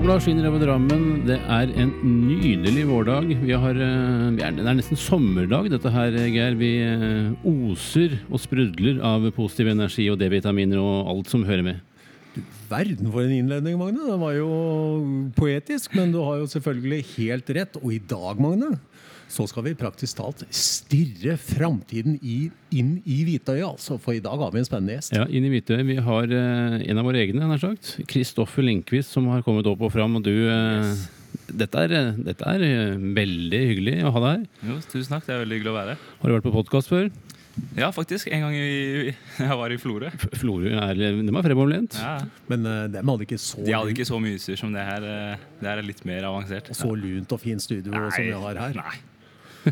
Sola skinner over Drammen. Det er en nydelig vårdag. Vi har, eh, det er nesten sommerdag, dette her, Geir. Vi eh, oser og sprudler av positiv energi og D-vitaminer og alt som hører med. Verden for en innledning, Magne. Den var jo poetisk, men du har jo selvfølgelig helt rett. Og i dag, Magne, så skal vi praktisk talt stirre framtiden inn i hvitøyet. Altså, for i dag har vi en spennende gjest. Ja, inn i hvitøyet. Vi har uh, en av våre egne, nær sagt. Kristoffer Lindqvist, som har kommet opp og fram. Og du eh, dette, er, eh, dette er veldig hyggelig å ha deg her. Jo, tusen takk. Det er veldig hyggelig å være her. Har du vært på podkast før? Ja, faktisk. En gang i, jeg var i Florø. Florø er, de er fremoverlent. Ja. Men uh, dem hadde ikke så, De hadde ikke så mye utstyr som det her. Det her er litt mer avansert. Og så lunt og fint studio som vi har her. Nei.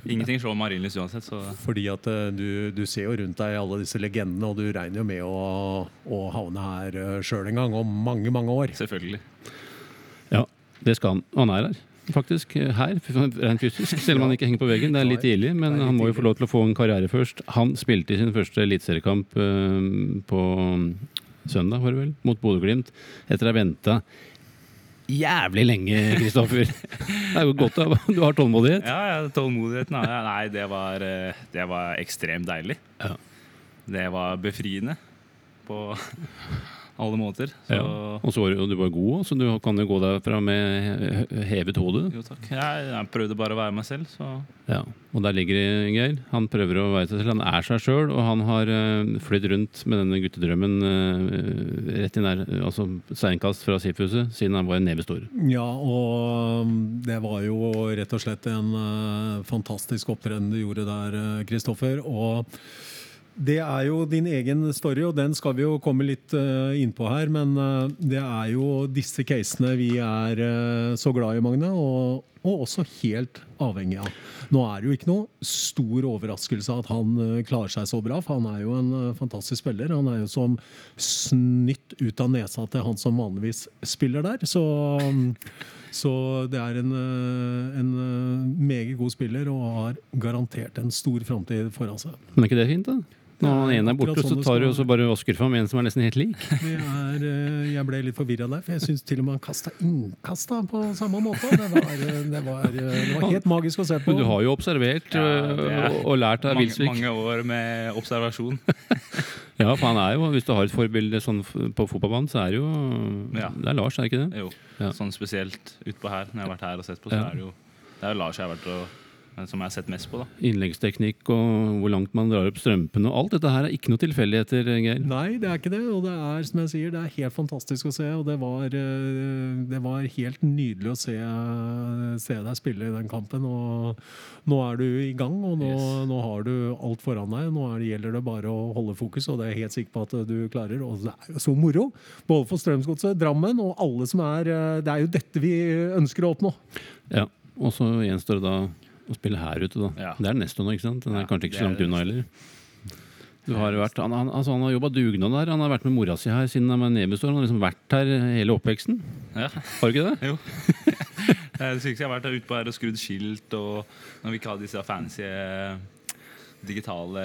Ingenting slår Marienlyst uansett, så Fordi at eh, du, du ser jo rundt deg alle disse legendene, og du regner jo med å, å havne her uh, sjøl en gang om mange, mange år. selvfølgelig. Ja, det skal han. Han er her, faktisk. Her, rent fysisk. Selv om han ikke henger på veggen. Det er litt tidlig, men litt han må jo få lov til å få en karriere først. Han spilte i sin første eliteseriekamp eh, på søndag, var det vel, mot Bodø-Glimt. Etter å ha venta jævlig lenge, Kristoffer. Det er jo godt Du har tålmodighet. Ja, ja, tålmodigheten Nei, det var, eh, det var ekstremt deilig. Ja. Det var befriende på alle måter. Så Ja. Og så var du, du var god, så du kan jo gå derfra med hevet hode. jo, takk. Jeg, jeg prøvde bare å være meg selv, så Ja, og der ligger det, Geir. Han prøver å være seg selv. Han er seg sjøl, og han har uh, flydd rundt med denne guttedrømmen eh, rett i nær, altså steinkast fra Sifhuset siden han var en neve stor. Ja, og det var jo rett og slett en uh, fantastisk opptreden du gjorde der, Kristoffer. Og det er jo din egen story, og den skal vi jo komme litt uh, innpå her. Men uh, det er jo disse casene vi er uh, så glad i, Magne, og, og også helt avhengig av. Nå er det jo ikke noe stor overraskelse at han klarer seg så bra, for han er jo en fantastisk spiller. Han er jo som snytt ut av nesa til han som vanligvis spiller der. Så så det er en, eh, en eh, meget god spiller og har garantert en stor framtid foran seg. Men er ikke det fint, da? Når han ene er borte, så sånn tar du og så bare vasker fram en som er nesten helt lik. Er, eh, jeg ble litt forvirra der, for jeg syns til og med han kasta innkasta på samme måte. Det var, eh, det, var, eh, det var helt magisk å se på. Men du har jo observert Ja, og, og lært av mange, Wilsvik. mange år med observasjon. Ja, for han er jo, hvis du har et forbilde sånn på fotballbanen, så er det jo Ja. Det er Lars, er det ikke det? Jo, Ja. sånn spesielt utpå her, når jeg har vært her og sett på, så Ja. er det jo Det er jo Lars jeg har vært og, som jeg har sett mest på, da. Innleggsteknikk og hvor langt man drar opp strømpene og alt dette her er ikke noe tilfeldigheter, Geir. Nei, det er ikke det. Og det er som jeg sier, det er helt fantastisk å se. Og det var, eh, det var helt nydelig å se, se deg spille i den kampen. Og nå er du i gang, og nå, Yes. nå har du alt foran deg. Nå er det, gjelder det bare å holde fokus, og det er jeg helt sikker på at du klarer. Og det er jo så moro! Både for Strømsgodset, Drammen og alle som er eh, Det er jo dette vi ønsker å oppnå. Ja, og så gjenstår det da å spille her ute, da. Ja. Det er neste nå, ikke sant? Den er Ja, kanskje ikke så langt unna heller. Du har vært, han, han, altså han har jobba dugnad der. Han har vært med mora si her siden han var nebestor. Han har liksom vært her hele oppveksten. Ja. Har du ikke det? Jo. det sykeste. Jeg har vært her ute på her og skrudd skilt, og når vi ikke hadde disse fancy eh, digitale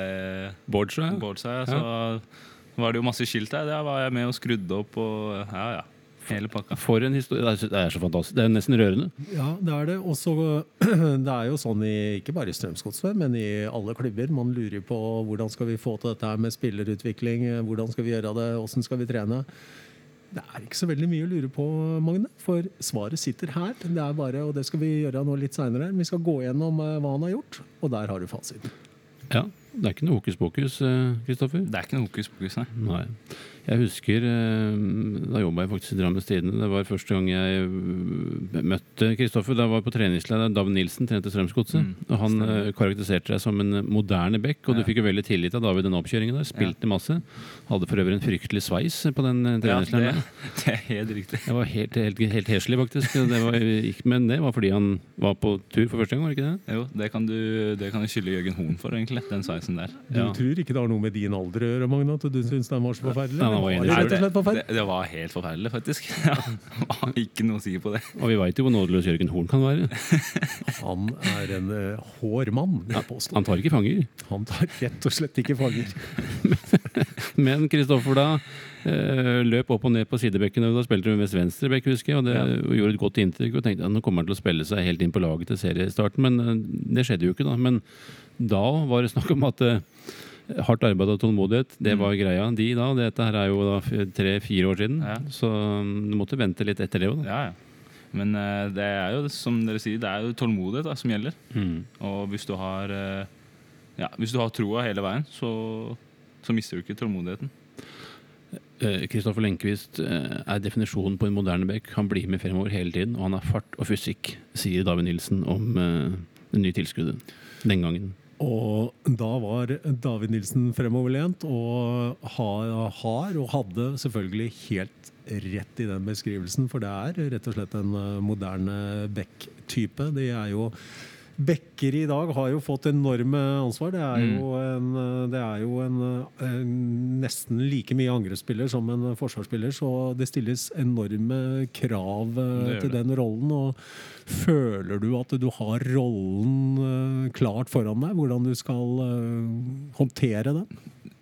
boardsa, ja, så var det jo masse skilt her. Der var jeg med og skrudde opp og ja, ja. Hele pakka. For en historie. Det er, så- det er så fantastisk. Det er nesten rørende. Ja, det er det. Og så Det er jo sånn i, ikke bare i Strømsgodset, men i alle klubber. Man lurer på hvordan skal vi få til dette her med spillerutvikling. Hvordan skal vi gjøre det? Hvordan skal vi trene? Det er ikke så veldig mye å lure på, Magne. For svaret sitter her. Det er bare, og det skal vi gjøre nå litt seinere. Vi skal gå gjennom eh, hva han har gjort, og der har du fasiten. Ja, Det er ikke noe hokus pokus, eh, Kristoffer. Det er ikke noe hokus pokus, nei. Nei. Jeg husker eh, Da jobba jeg faktisk i Drammens Tidende. Det var første gang jeg eh, møtte Kristoffer. Da var jeg på treningsleir. da David Nilsen trente Strømsgodset. Mm, og han stemmer. karakteriserte deg som en moderne bekk, og du fikk jo veldig tillit av David den oppkjøringen der. Spilte masse. Hadde for øvrig en fryktelig sveis på den treningsleiren. Ja, det, det er helt riktig. Jeg var helt, helt, helt heslig, faktisk. Det var, men det var fordi han var på tur for første gang, var det ikke det? Jo, det kan du, det kan du skylde Jørgen Horn for, egentlig. Den sveisen. Prosessen der. Du Ja. tror ikke det har noe med din alder å gjøre, Magne, at du syns den var så forferdelig? Ja, han var Det rett og slett forferdelig. det, det var helt forferdelig, faktisk. Ja, var ikke noe å si på det. Og vi veit jo hvor nådeløs Jørgen Horn kan være. Han er en uh, hårmann, vil jeg påstå. Han tar ikke fanger. Han tar rett og slett ikke fanger. Men Kristoffer da eh, løp opp og ned på sidebekken. og Da spilte du mest venstrebekk, husker jeg. Og det gjorde et godt inntrykk. Og tenkte at nå kommer han til å spille seg helt inn på laget til seriestarten. Men eh, det skjedde jo ikke, da. Men da var det snakk om at eh, hardt arbeid og tålmodighet, det var greia. De da, Dette her er jo da tre-fire år siden. Ja. Så mm, du måtte vente litt etter det da. Ja, ja. Men eh, det er jo som dere sier, det er jo tålmodighet da, som gjelder. Mm. Og hvis du har eh, ja, hvis du har troa hele veien, så, så mister du ikke tålmodigheten. Kristoffer Lenkvist er definisjonen på en moderne bekk. Han blir med fremover hele tiden, og han er fart og fysikk, sier David Nilsen om det nye tilskuddet den gangen. Og da var David Nilsen fremoverlent og har, og hadde selvfølgelig helt rett i den beskrivelsen, for det er rett og slett en eh, moderne Beck-type. Det er jo Bekker i dag har jo fått enorme ansvar. Det er jo en, eh, det er jo en, en nesten like mye angrepsspiller som en forsvarsspiller, så det stilles enorme krav eh, til det. den rollen. og Føler du at du har rollen eh, klart foran deg? Hvordan du skal eh, håndtere den?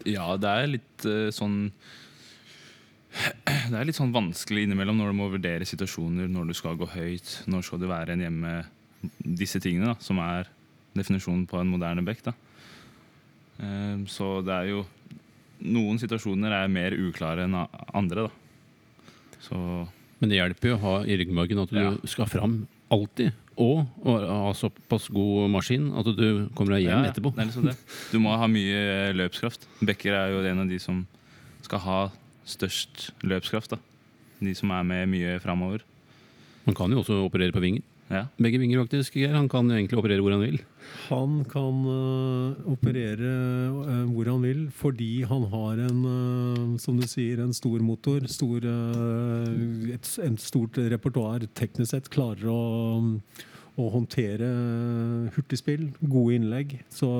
Ja, det er litt eh, sånn Det er litt sånn vanskelig innimellom når du må vurdere situasjoner, når du skal gå høyt, når skal du være en hjemme Disse tingene, da, som er definisjonen på en moderne bekk. da. Eh, Så det er jo Noen situasjoner er mer uklare enn andre, da. Så Men det hjelper jo å ha i ryggmargen at du Ja. skal fram alltid. Og ha såpass god maskin at du kommer deg hjem Ja, etterpå. Det er liksom det. Du må ha mye løpskraft. Bekker er jo en av de som skal ha størst løpskraft. da. De som er med mye framover. Man kan jo også operere på vingen. Ja. Begge vinger, faktisk. Han kan jo egentlig operere hvor han vil. Han kan uh, operere uh, hvor han vil, fordi han har en, uh, som du sier, en stor motor. Stor, et, en stort repertoar. Teknisk sett klarer å, å håndtere hurtigspill, gode innlegg. Så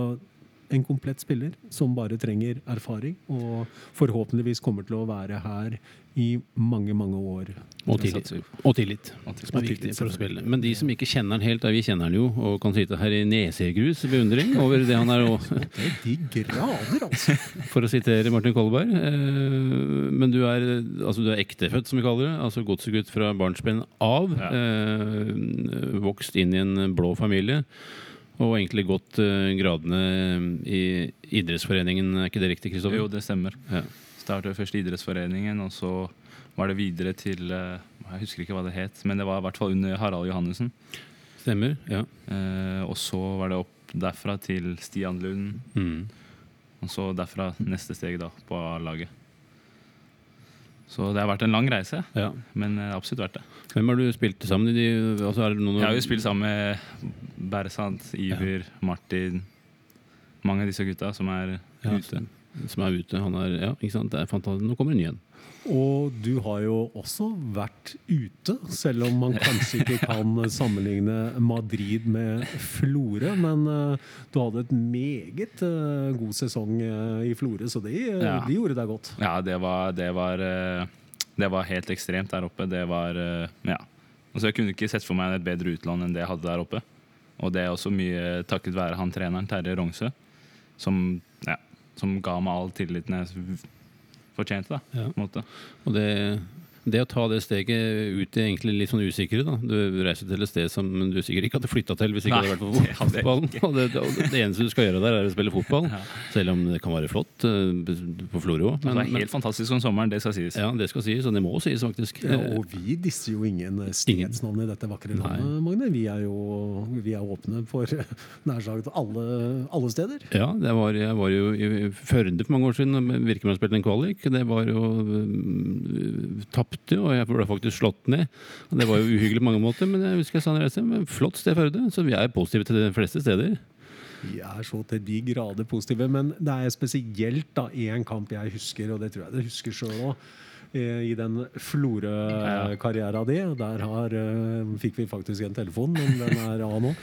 en komplett spiller som bare trenger erfaring, og forhåpentligvis kommer til å være her i mange, mange år. Og tillit. Og tillit. Som er viktig for å spille. Men de som ikke kjenner han helt, vi kjenner han jo, og kan sitte her i nesegrus beundring over det han er, og, de grader, altså! for å sitere Martin Kolberg. Eh, Men du er, altså, du er ektefødt, som vi kaller det. Altså godsegutt fra barnsben av. Ja. Eh, vokst inn i en blå familie. Og egentlig gått eh, gradene i idrettsforeningen, er ikke det riktig, Kristoffer? Jo, det stemmer. Ja. Startet først idrettsforeningen, og så var det videre til eh, Jeg husker ikke hva det het, men det var i hvert fall under Harald Johannessen. Stemmer. Ja. Eh, og så var det opp derfra til Stian Lund, Mm. og så derfra neste steg da på A-laget. Så det har vært en lang reise, ja. men har absolutt verdt det. Hvem har du spilt sammen i altså, Jeg har jo spilt sammen med Bersant, Iver, Martin Mange av disse gutta som er Ja, ute. Som er ute. Han er, ja, ikke sant? Det er fantastisk. Nå kommer en ny en. Og du har jo også vært ute, selv om man kanskje ikke kan sammenligne Madrid med Florø. Men eh, du hadde et meget eh, god sesong eh, i Florø, så de, eh, Ja. de gjorde deg godt. Ja, det var, det var Det var helt ekstremt der oppe. Det var Ja. Altså, jeg kunne ikke sett for meg et bedre utland enn det jeg hadde der oppe. Og det er også mye takket være han treneren, Terje Rongsø, som, ja, som ga meg all tilliten jeg fortjente. da, Ja. Og det, det å ta det steget ut i egentlig litt sånn usikre da. Du reiser til et sted som du sikkert ikke hadde flytta til hvis ikke Nei, det hadde vært på det fotballen. Og det, og det, eneste du skal gjøre der, er å spille fotball. Ja. Selv om det kan være flott eh, på Florø òg. det er helt fantastisk om sommeren, det skal sies. ja, det skal sies, og det må sies faktisk. Ja, og vi disser jo ingen eh, stedsnavn i dette vakre landet, Magne. Vi er jo vi er åpne for nær sagt alle, alle steder. Ja, det var, jeg var jo i Førde for mange år siden og Virkemann spilte en kvalik. Det var jo øh, Tapte, og jeg ble faktisk slått ned. Og det var jo uhyggelig på mange måter, men jeg husker jeg sa reise. Men flott sted Førde, så vi er positive til de fleste steder. Vi er så til de grader positive, men det er spesielt da én kamp jeg husker, og det tror jeg du husker sjøl òg. i, i den Florø-karriera di. Der har, eh, fikk vi faktisk en telefon, men den er av nå.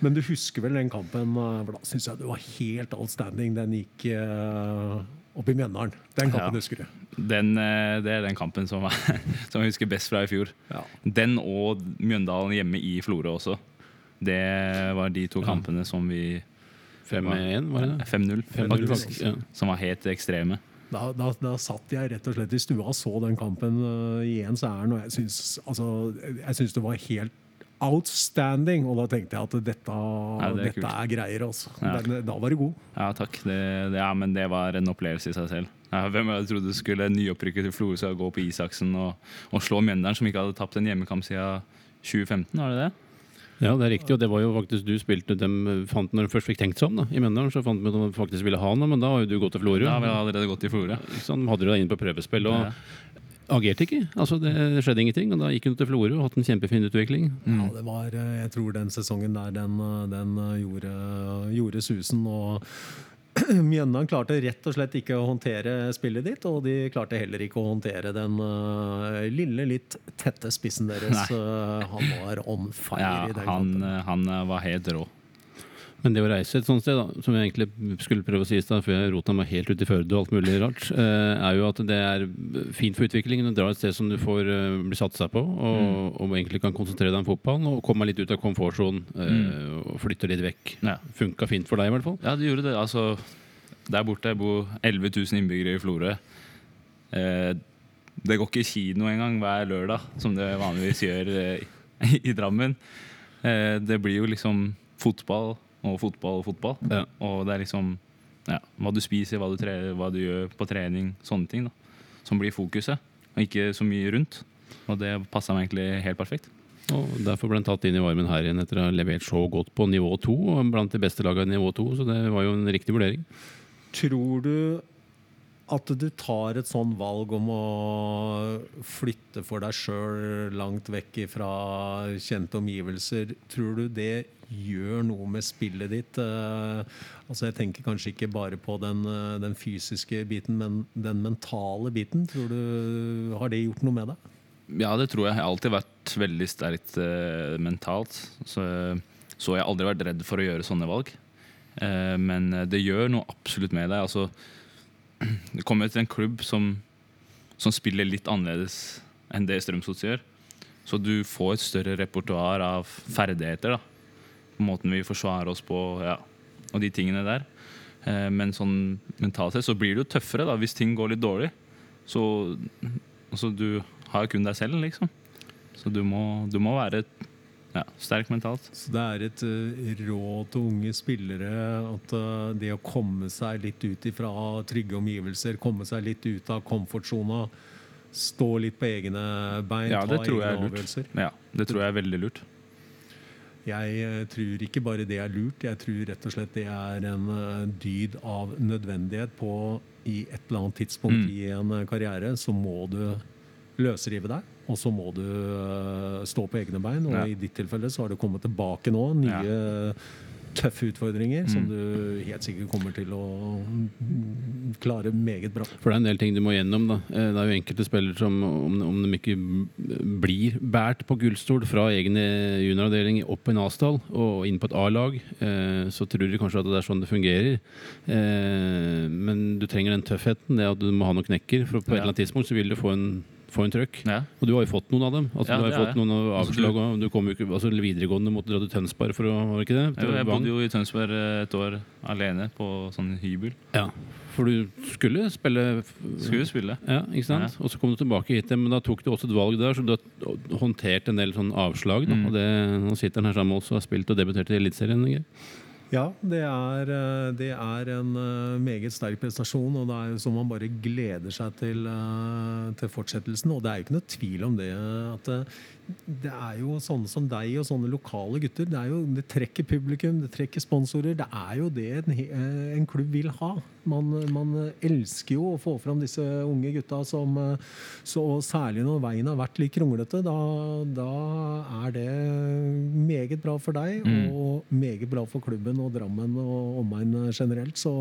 Men du husker vel den kampen? eh, for Da syns jeg du var helt outstanding. Den gikk eh, opp i Mjøndalen. Den kampen Ja. husker du. Den, eh, det er den kampen som, er, som jeg husker best fra i fjor. Ja. Den og Mjøndalen hjemme i Florø også. Det var de to kampene som vi 5-1, var det det? 5-0, 5-0, faktisk. ja. Som var helt ekstreme. Da, da, da satt jeg rett og slett i stua og så den kampen uh, i ens ærend, og jeg syns, altså, jeg syns det var helt outstanding. Og da tenkte jeg at dette, Ja, det er dette er greier, altså. Ja. Den, da var du god. Ja, takk. Det, det, ja, men det var en opplevelse i seg selv. Ja, hvem hadde trodd det skulle nyopprykket til Florø gå på Isaksen og, og slå Mjøndalen, som ikke hadde tapt en hjemmekamp siden 2015? Var det det? Ja, det er riktig, og det var jo faktisk du spilte dem fant Når de først fikk tenkt seg om da, i Mjøndalen, så fant de at de faktisk ville ha noe, men da har jo du gått til Florø. vi har allerede gått til Florø. Sånn hadde du deg inn på prøvespill og Ja. Agerte ikke. Altså, det skjedde ingenting, og da gikk hun til Florø og hatt en kjempefin utvikling. Ja, det var, uh, jeg tror den sesongen der, den, uh, den uh, gjorde, gjorde susen. og Mjøndalen klarte rett og slett ikke å håndtere spillet ditt, og de klarte heller ikke å håndtere den uh, lille, litt tette spissen deres. Uh, han var on fire Ja, i den han, kampen. eh, han eh, var helt rå. Men det å reise et sånt sted, da, som jeg egentlig skulle prøve å si i stad, før jeg rota meg helt ut i Førde og alt mulig rart, eh, er jo at det er fint for utviklingen å dra et sted som du får eh, bli satsa på, og, og egentlig kan konsentrere deg om fotballen og komme litt ut av komfortsonen mm. og flytte litt vekk. Ja. Funka fint for deg, i hvert fall. Ja, det gjorde det. Altså, der borte bor 11 000 innbyggere i Florø. Eh, det går ikke kino engang hver lørdag, som det vanligvis gjør eh, i, i Drammen. Eh, det blir jo liksom fotball og fotball og fotball. Ja. Og det er liksom ja, hva du spiser, hva du, tre, hva du gjør på trening, sånne ting. da Som blir fokuset, og ikke så mye rundt. Og det passa meg egentlig helt perfekt. Og Derfor ble han tatt inn i varmen her igjen etter å ha levert så godt på nivå to, blant de beste lagene i nivå to, så det var jo en riktig vurdering. Tror du at du tar et sånn valg om å flytte for deg sjøl langt vekk fra kjente omgivelser, tror du det gjør noe med spillet ditt? Eh, altså Jeg tenker kanskje ikke bare på den, eh, den fysiske biten, men den mentale biten. Tror du, Har det gjort noe med deg? Ja, det tror jeg. Jeg har alltid vært veldig sterkt eh, mentalt. Så, så jeg har aldri vært redd for å gjøre sånne valg. Eh, men det gjør noe absolutt med deg. Altså, det kommer til en klubb som, som spiller litt annerledes enn det Strømsgods gjør. Så du får et større repertoar av ferdigheter. da Måten vi forsvarer oss på ja, og de tingene der. Eh, men sånn mentalt sett så blir det jo tøffere da hvis ting går litt dårlig. Så altså, du har jo kun deg selv, liksom. Så du må, du må være ja, sterk mentalt. Så det er et uh, råd til unge spillere at uh, det å komme seg litt ut ifra trygge omgivelser, komme seg litt ut av komfortsona, stå litt på egne bein, Ja, ta det tror jeg egne er avgjørelser. Ja, det tror jeg er veldig lurt. Jeg eh, tror ikke bare det er lurt, jeg tror rett og slett det er en dyd av nødvendighet på i et eller annet tidspunkt Mm. i en karriere, så må du løsrive deg. Og så må du eh, stå på egne bein. Og Ja. i ditt tilfelle så har det kommet tilbake nå nye tøffe utfordringer som Mm. du helt sikkert kommer til å klare meget bra. For det er en del ting du må gjennom. da. Eh, Det er jo enkelte spillere som, om, om de ikke blir båret på gullstol fra egen junioravdeling opp i Nasdal og inn på et A-lag, eh, så tror de kanskje at det er sånn det fungerer. Men du trenger den tøffheten, det at du må ha noen knekker. For på et Ja. eller annet tidspunkt så vil du få en, få en trøkk. Ja. Og du har jo fått noen av dem. Altså, Ja, du har jo fått noen av Altså, avslag. og Du kom jo ikke, altså Videregående måtte dra til Tønsberg for å Var ikke det? Jo, jeg bodde jo i Tønsberg et år alene på sånn hybel. Ja, for du skulle spille Skulle spille. Ja, ikke sant? Og så kom du tilbake hit, men da tok du også et valg der, så du har håndtert en del sånn avslag. Da. Mm. Og det, nå sitter han her sammen med oss og har spilt og debutert i Eliteserien. Ja, det er, eh, det er en eh, meget sterk prestasjon, og det er som man bare gleder seg til, eh, til fortsettelsen. Og det er jo ikke noe tvil om det. at Det er jo sånne som deg og sånne lokale gutter. Det, er jo, det trekker publikum, det trekker sponsorer. Det er jo det en, eh, en klubb vil ha. Man, man elsker jo å få fram disse unge gutta som eh, så Særlig når veien har vært litt kronglete. Da, da er det meget bra for deg Mm. og meget bra for klubben og Drammen og omegn generelt. Så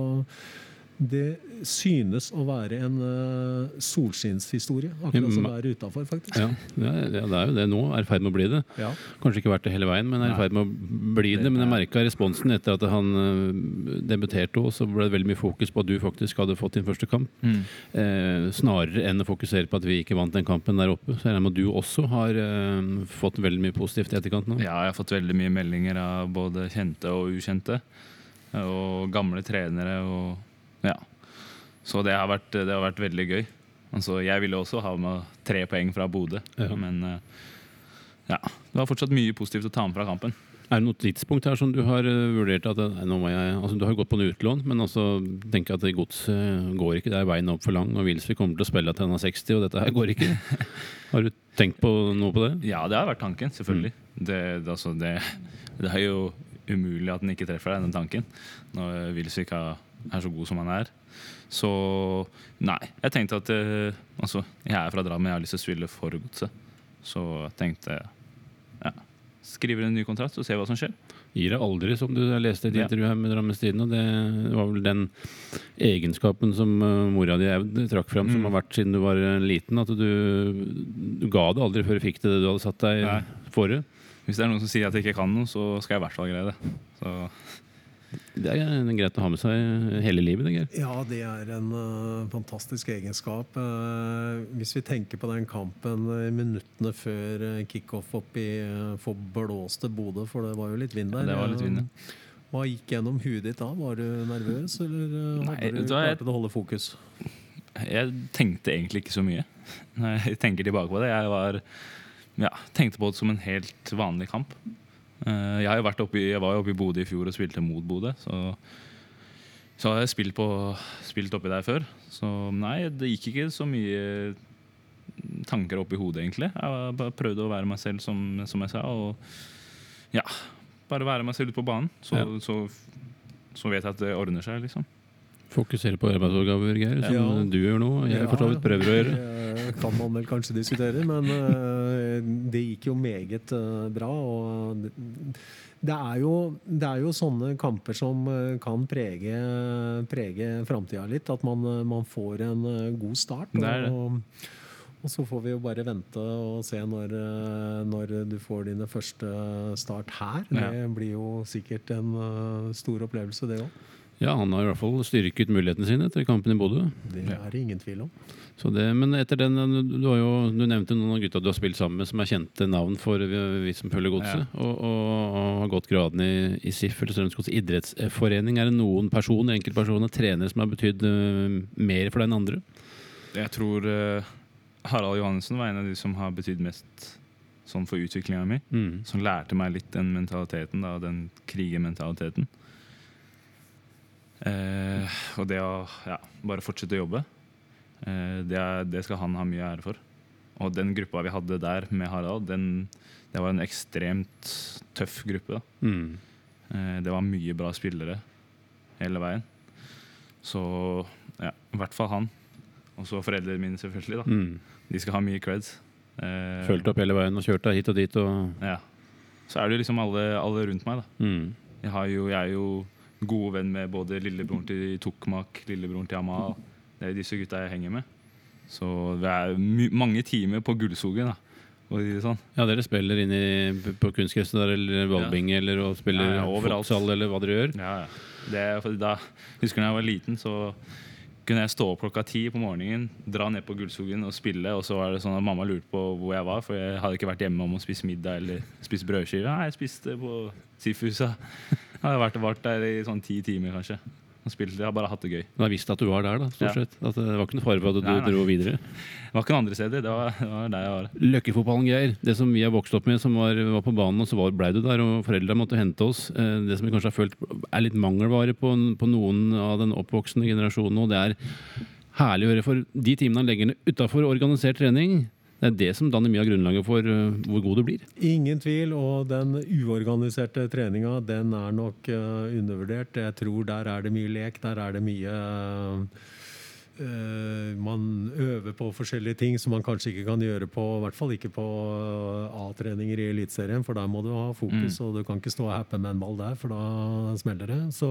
Det synes å være en uh, solskinnshistorie, akkurat som det er utafor, faktisk. Ja, det er, det er jo det nå. Er i ferd med å bli det. Ja. Kanskje ikke vært det hele veien, men er i ferd med å bli det. Men jeg merka responsen etter at han uh, debuterte òg, så ble det veldig mye fokus på at du faktisk hadde fått din første kamp. Eh, snarere enn å fokusere på at vi ikke vant den kampen der oppe. Så jeg regner med at du også har uh, fått veldig mye positivt i etterkant nå. Ja, jeg har fått veldig mye meldinger av både kjente og ukjente. Og gamle trenere og Ja. Så det har vært, det har vært veldig gøy. Altså, jeg ville også ha med tre poeng fra Bodø, Ja. men eh, ja. Det var fortsatt mye positivt å ta med fra kampen. Er det noe tidspunkt her som du har øh, vurdert at nei, nå må jeg, altså Du har gått på en utlån, men altså tenker at det godset går ikke. Det er veien opp for lang, og Wilsvik kommer til å spille til han er 60, og dette her går ikke. Har du tenkt på noe på det? Ja, det har vært tanken, selvfølgelig. Det, det, altså, det, det er jo umulig at den ikke treffer deg, den tanken, når Wilsvik er er så god som han er. Så nei. Jeg tenkte at eh, altså, jeg er fra Drammen, jeg har lyst til å spille for godset. Så jeg tenkte ja, skriver en ny kontrakt og ser hva som skjer. Gir deg aldri, som du leste i et Ja. intervju her med Drammens Tidende. Det var vel den egenskapen som uh, mora di trakk fram, som Mm. har vært siden du var uh, liten. At du, du ga det aldri før du fikk det du hadde satt deg forut? fore. Hvis det er noen som sier at jeg ikke kan noe, så skal jeg i hvert fall greie det. Så Det er greit å ha med seg hele livet. det, Geir. Ja, det er en uh, fantastisk egenskap. Uh, hvis vi tenker på den kampen uh, minuttene før uh, kickoff opp i uh, forblåste Bodø, for det var jo litt vind der. Ja, det var litt vind, ja. Hva gikk gjennom huet ditt da? Var du nervøs, eller Nei, du da er- klart å holde fokus? jeg tenkte egentlig ikke så mye. Når jeg tenker tilbake på det. Jeg var, ja, tenkte på det som en helt vanlig kamp. Eh, jeg, oppe i, jeg var jo oppe i Bodø i fjor og spilte mot Bodø. Så, så har jeg spilt, på, spilt oppi der før. Så nei, det gikk ikke så mye tanker opp i hodet, egentlig. Jeg bare prøvde å være meg selv, som, som jeg sa. Og ja, bare være meg selv ute på banen. Så, Ja. så, så vet jeg at det ordner seg, liksom. Fokusere på arbeidsoppgaver, Geir, som Ja. du gjør nå. og Jeg for så vidt prøver å gjøre. Det kan man vel kanskje diskutere, men eh, det gikk jo meget eh, bra. Og det, er jo, det er jo sånne kamper som eh, kan prege, prege framtida litt. At man, man får en god start. Det er det. Og, og så får vi jo bare vente og se når, når du får dine første start her. Det blir jo sikkert en stor opplevelse, det òg. Ja, han har i hvert fall styrket mulighetene sine etter kampen i Bodø. Det er det ingen tvil om. Så det, men etter den, du, har jo, du nevnte noen av gutta du har spilt sammen med som er kjente navn for vi, vi som følger godset, og, og, og har gått gradene i, i SIF, eller Strømsgods idrettsforening. Er det noen personer, enkeltpersoner, trenere som har betydd uh, mer for deg enn andre? Jeg tror uh, Harald Johannessen var en av de som har betydd mest sånn for utviklinga mi. Mm. Som lærte meg litt den mentaliteten, da, den krigermentaliteten. Eh, og det å ja, bare fortsette å jobbe, eh, det, er, det skal han ha mye ære for. Og den gruppa vi hadde der med Harald, den, det var en ekstremt tøff gruppe. Mm. Eh, det var mye bra spillere hele veien. Så ja, i hvert fall han. Og så foreldrene mine, selvfølgelig. da Mm. De skal ha mye creds. Eh, Fulgt opp hele veien og kjørt deg hit og dit. Og, Ja. Så er det jo liksom alle, alle rundt meg. da mm. jeg, har jo, jeg er jo god venn med både lillebroren til Tokmak, lillebroren til Amal. Det er disse gutta jeg henger med. Så det er mange timer på Gullskogen. da sånn. Ja, dere spiller inn i, på kunstgresset der, eller ballbinge, eller og spiller Ja, ja, eller hva dere gjør. Ja, ja. Er- da, husker da jeg var liten, så kunne jeg stå opp klokka ti på morgenen, dra ned på Gullskogen og spille. Og så var det sånn at mamma lurte på hvor jeg var, for jeg hadde ikke vært hjemme om å spise middag eller spise brødskive. Nei, jeg spiste på Sifusa. Jeg har vært, vært der i sånn ti timer, kanskje. Og spilt. Jeg har bare hatt det gøy. Du har visst at du var der, da, stort Ja. sett. At det var ikke noe fare for at du Nei, nei. dro videre. Det var ikke noen andre steder. Det var, det var der jeg var. Løkkefotballen, Geir. Det som vi har vokst opp med, som var, var på banen, og så var, ble du der, og foreldra måtte hente oss. Eh, Det som vi kanskje har følt er litt mangelvare på, på noen av den oppvoksende generasjonen nå, det er herlig å høre. For de timene han legger ned utafor organisert trening, det er det som danner mye av grunnlaget for eh, hvor god du blir. Ingen tvil, og den uorganiserte treninga den er nok eh, undervurdert. Jeg tror der er det mye lek, der er det mye eh, man øver på forskjellige ting som man kanskje ikke kan gjøre på I hvert fall ikke på eh, A-treninger i Eliteserien, for der må du ha fokus, og du kan ikke stå og happe med en ball der, for da smeller det. Så,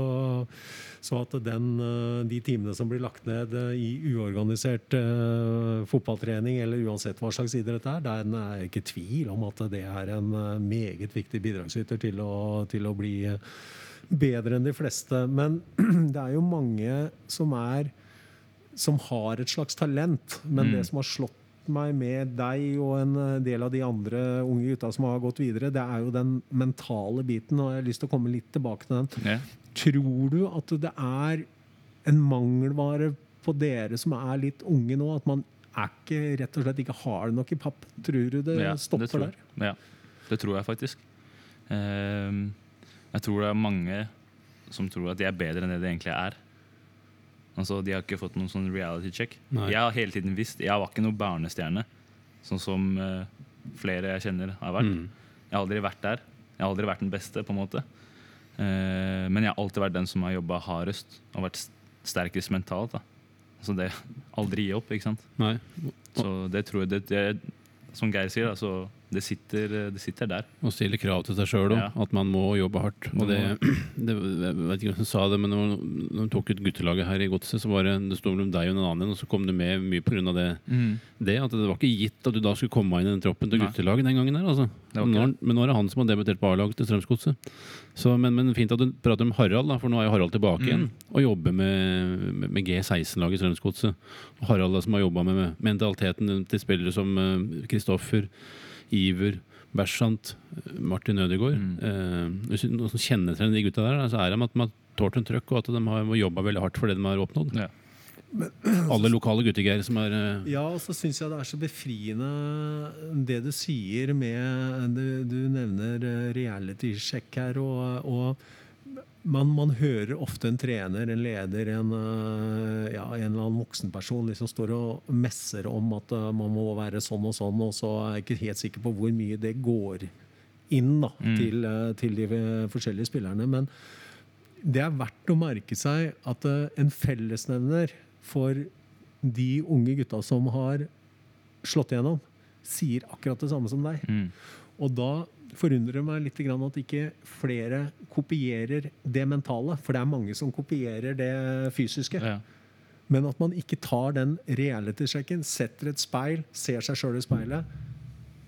så at den, eh, de timene som blir lagt ned eh, i uorganisert uh, fotballtrening, eller uansett hva slags idrett det er, der er ikke tvil om at det er en eh, meget viktig bidragsyter til å, til å bli eh, bedre enn de fleste. Men det er jo mange som er som har et slags talent. Men Mm. det som har slått meg med deg og en eh, del av de andre unge gutta som har gått videre, det er jo den mentale biten. Og jeg har lyst til å komme litt tilbake til den. Ja. Tror du at det er en mangelvare på dere som er litt unge nå? At man er ikke, rett og slett ikke har det nok i papp? Tror du det Ja, stopper det der? Ja, det tror jeg faktisk. Ehm, jeg tror det er mange som tror at de er bedre enn det de egentlig er. Altså, De har ikke fått noen sånn reality check. Nei. Jeg har hele tiden visst Jeg var ikke noen barnestjerne, sånn som uh, flere jeg kjenner har vært. Mm. Jeg har aldri vært der. Jeg har aldri vært den beste, på en måte. Uh, men jeg har alltid vært den som har jobba hardest og vært sterkest mentalt. da. Altså det Aldri gi opp, ikke sant. Nei. Så det tror jeg det, det, Som Geir sier, da, så det sitter, det sitter der. Og stille krav til seg sjøl Ja. at man må jobbe hardt. Og det, det, jeg vet ikke hvem som sa det, men når når de tok ut guttelaget her i Godset, så var det, det sto mellom deg og en annen, og så kom du med mye pga. Det, det. At det var ikke gitt at du da skulle komme inn i den troppen til guttelaget den gangen der. Altså. Det Men, nå, er det han som har debutert på A-laget til Strømsgodset. Men, men fint at du prater om Harald, da, for nå er jo Harald tilbake Mm. igjen og jobber med, med, med G16-laget i Strømsgodset. Harald da, som har jobba med, mentaliteten til spillere som Kristoffer, Iver, Bershant, eh, Martin Ødegaard. Mm. Eh, hvis noe kjennetegner de gutta der, så er det at de har tålt en trøkk, og at de har jobba veldig hardt for det de har oppnådd. Ja. Alle lokale guttegeir som er eh, Ja, og så syns jeg det er så befriende det du sier med Du, du nevner reality-sjekk her, og, og man, man hører ofte en trener, en leder, en, eh, ja, en eller annen voksenperson liksom står og messer om at eh, man må være sånn og sånn, og så er jeg ikke helt sikker på hvor mye det går inn da, Mm. til, eh, til de forskjellige spillerne. Men det er verdt å merke seg at en fellesnevner for de unge gutta som har slått igjennom, sier akkurat det samme som deg. Mm. Og da forundrer meg litt at ikke flere kopierer det mentale. For det er mange som kopierer det fysiske. Ja. Men at man ikke tar den reality-sjekken, setter et speil, ser seg sjøl i speilet.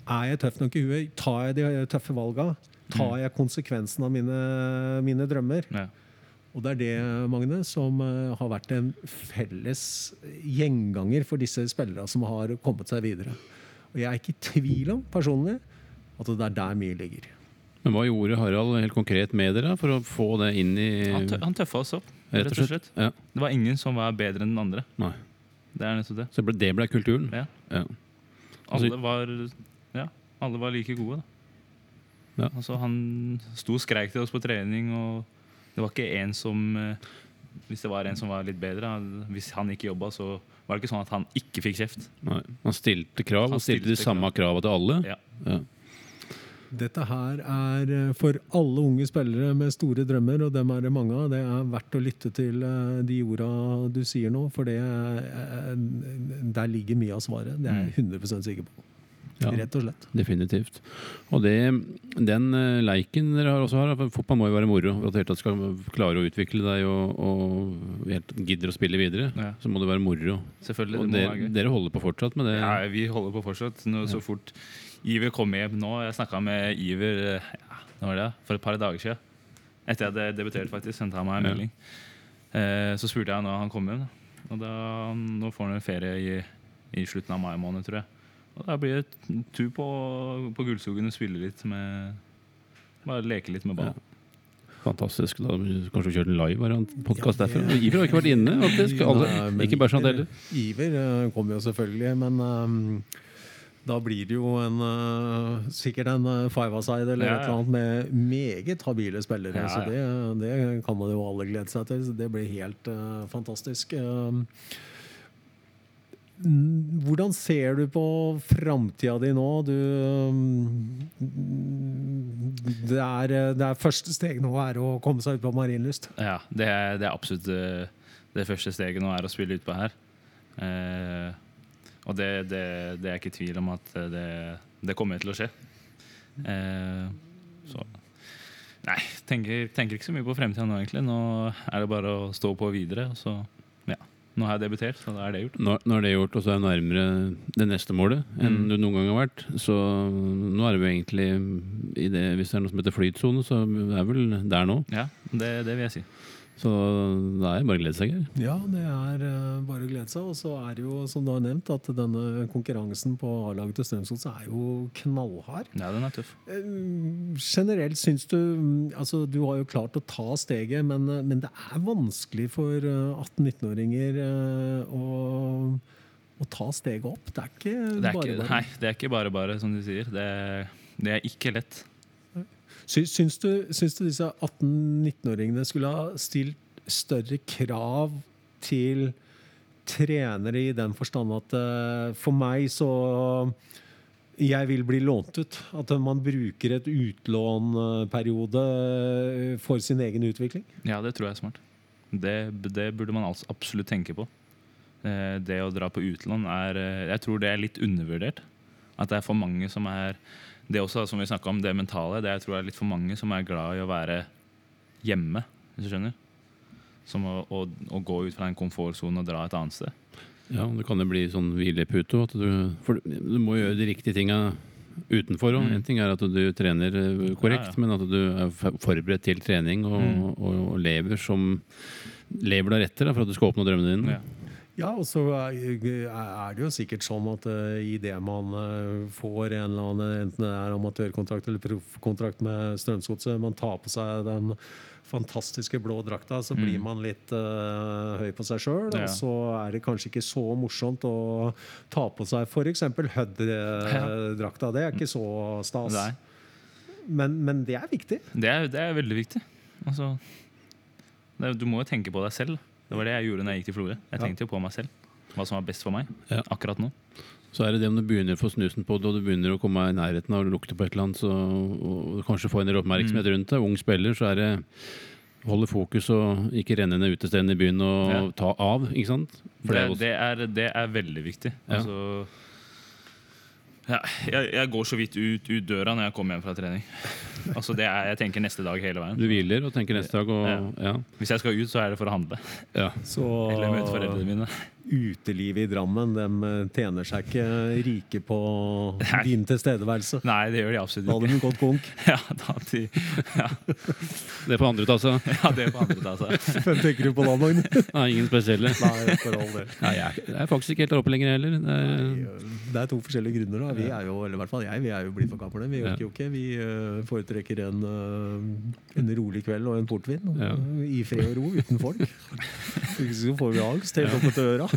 Er jeg tøff nok i huet? Tar jeg de tøffe valga? Tar jeg konsekvensen av mine, mine drømmer? Ja. Og det er det, Magne, som eh, har vært en felles gjenganger for disse spillerne som har kommet seg videre. Og jeg er ikke i tvil om, personlig, at det er der mye ligger. Men hva gjorde Harald helt konkret med dere for å få det inn i Han, tø han tøffa oss opp, rett og slett. Ja. Det var ingen som var bedre enn den andre. Nei. Det er nettopp det. Så det ble, det ble kulturen? Ja. Ja. Alle Altså- var, ja, alle var like gode. Da. Ja. Altså, han sto og skreik til oss på trening, og det var ikke en som eh, Hvis det var en som var litt bedre, hvis han ikke jobba, så var det ikke sånn at han ikke fikk kjeft. Nei. Han stilte krav, Han og stilte de samme krava til alle. Ja. Ja. Dette her er eh, for alle unge spillere med store drømmer, og dem er det mange av. Det er verdt å lytte til eh, de orda du sier nå, for det er, eh, der ligger mye av svaret. Det er jeg 100 sikker på. Ja. Rett og slett. Definitivt. Og det, den leiken dere har også har, fotball må jo være moro. For at du helt tatt skal klare å utvikle deg og, og helt gidder å spille videre, Ja. så må det være moro. Selvfølgelig. Og Det må dere, være gøy. dere holder på fortsatt med det? Ja, vi holder på fortsatt. Nå, så fort Iver kom hjem nå Jeg snakka med Iver eh, ja, når det, for et par dager siden. Etter jeg hadde debutert, faktisk. Sendte han meg en Ja. melding. Eh, så spurte jeg når han kom hjem. Og da, Nå får han en ferie i, i slutten av mai måned, tror jeg. Og da blir det tur på, på Gullskogen og spille litt med Bare leke litt med ballen. Fantastisk. Da vi kanskje kjørt en live-podkast Ja, derfra. Iver har ikke vært inne, faktisk. Alle, Nei, ikke Iver- heller. Iver kom kommer jo selvfølgelig, men ehm, da blir det jo en, eh, sikkert en uh, five-a-side eller Ja, et eller annet med meget habile spillere. Så det, det kan man jo alle glede seg til. Så Det blir helt uh, fantastisk. Mm, hvordan ser du på framtida di nå? Du, um, det, er, eh, det er første steg nå er å komme seg ut på Marienlyst. Ja, det er, det er absolutt eh, det første steget nå, er å spille utpå her. Eh, og det, det, det er ikke tvil om at det, det kommer til å skje. Eh, så Nei, tenker, tenker ikke så mye på fremtida nå, egentlig. Nå er det bare å stå på videre. Så, ja. Nå har jeg debutert, så da er det gjort. Nå, nå er det gjort, og så er du nærmere det neste målet enn Mm. du noen gang har vært. Så nå er jo egentlig i det, Hvis det er noe som heter flytsone, så er det vel der nå. Ja, det, det vil jeg si. Så da er det bare å glede seg. Ja, det er eh, bare å glede seg. Og så er det jo, som du har nevnt, at denne konkurransen på A-laget til Strømsgodset er jo knallhard. Ja, den er tøff. Eh, Generelt syns du mm, Altså, du har jo klart å ta steget, men, eh, men det er vanskelig for eh, 18-19-åringer å, å ta steget opp. Det er ikke Det er bare ikke, bare. nei, det er ikke bare bare, som du sier. Det, det er ikke lett. Syns, du, syns du disse 18-19-åringene skulle ha stilt større krav til trenere i den forstand at eh, for meg så jeg vil bli lånt ut. At man bruker et utlånperiode eh, for sin egen utvikling. Ja, det tror jeg er smart. Det, det burde man altså absolutt tenke på. Eh, Det å dra på utlån er Jeg tror det er litt undervurdert. At det er for mange som er Det også som vi om, det mentale. Det jeg tror er litt for mange som er glad i å være hjemme, hvis du skjønner. Som å, å, å gå ut fra en komfortsone og dra et annet sted. Ja, det kan jo bli sånn hvilepute. Du, for du må gjøre de riktige tinga utenfor. Mm. En ting er at du trener eh, korrekt, Ja, ja. men at du er forberedt til trening og, Mm. og, og lever som Lever deretter da, for at du skal oppnå drømmene dine. Ja. Ja, og så er det jo sikkert sånn at uh, idet man eh, får en eller annen, enten det er amatørkontrakt eller proffkontrakt med Strømsgodset, man tar på seg den fantastiske blå drakta, så Mm. blir man litt uh, høy på seg sjøl. Ja. Og så er det kanskje ikke så morsomt å ta på seg f.eks. Hødd-drakta. Det er ikke så stas. Men, men det er viktig. Det er, det er veldig viktig. Altså, det, du må jo tenke på deg selv. Det var det jeg gjorde når jeg gikk til Florø. Jeg tenkte jo på meg selv. Hva som var best for meg Ja. akkurat nå. Så er det det om du begynner å få snusen på det, og du begynner å komme i nærheten av å lukte på et eller annet, så, og kanskje få en del oppmerksomhet rundt deg. Ung spiller, så er det holde fokus og ikke renne ned utestedene i byen og Ja. ta av, ikke sant? Det, er det, er, det er veldig viktig. Ja. Altså, ja, jeg, jeg går så vidt ut, ut døra når jeg kommer hjem fra trening. Altså det er, Jeg tenker neste dag hele veien. Du hviler og tenker neste dag og ja. Hvis jeg skal ut, så er det for å handle. ja. Så Eller møte foreldrene mine. Utelivet i Drammen, de tjener seg ikke rike på din tilstedeværelse. Nei, det gjør de absolutt ikke. Da hadde de gått konk. Ja, da, de, ja, Det får andre ta seg av. ja, det får andre ta seg av. Hvem tenker du på da, Magne? Nei, ingen spesielle. Nei, for all del. Nei, jeg er- jeg er faktisk ikke helt der oppe lenger heller. Det er, Det er to forskjellige grunner. da Vi er jo, eller i hvert fall jeg, vi er jo blitt for gamle. Vi orker jo ikke. Vi eh, foretrekker en, eh, en rolig kveld og en portvin. Ja. eh, I fred og ro, uten folk. Ikke så får vi angst helt opp etter øra.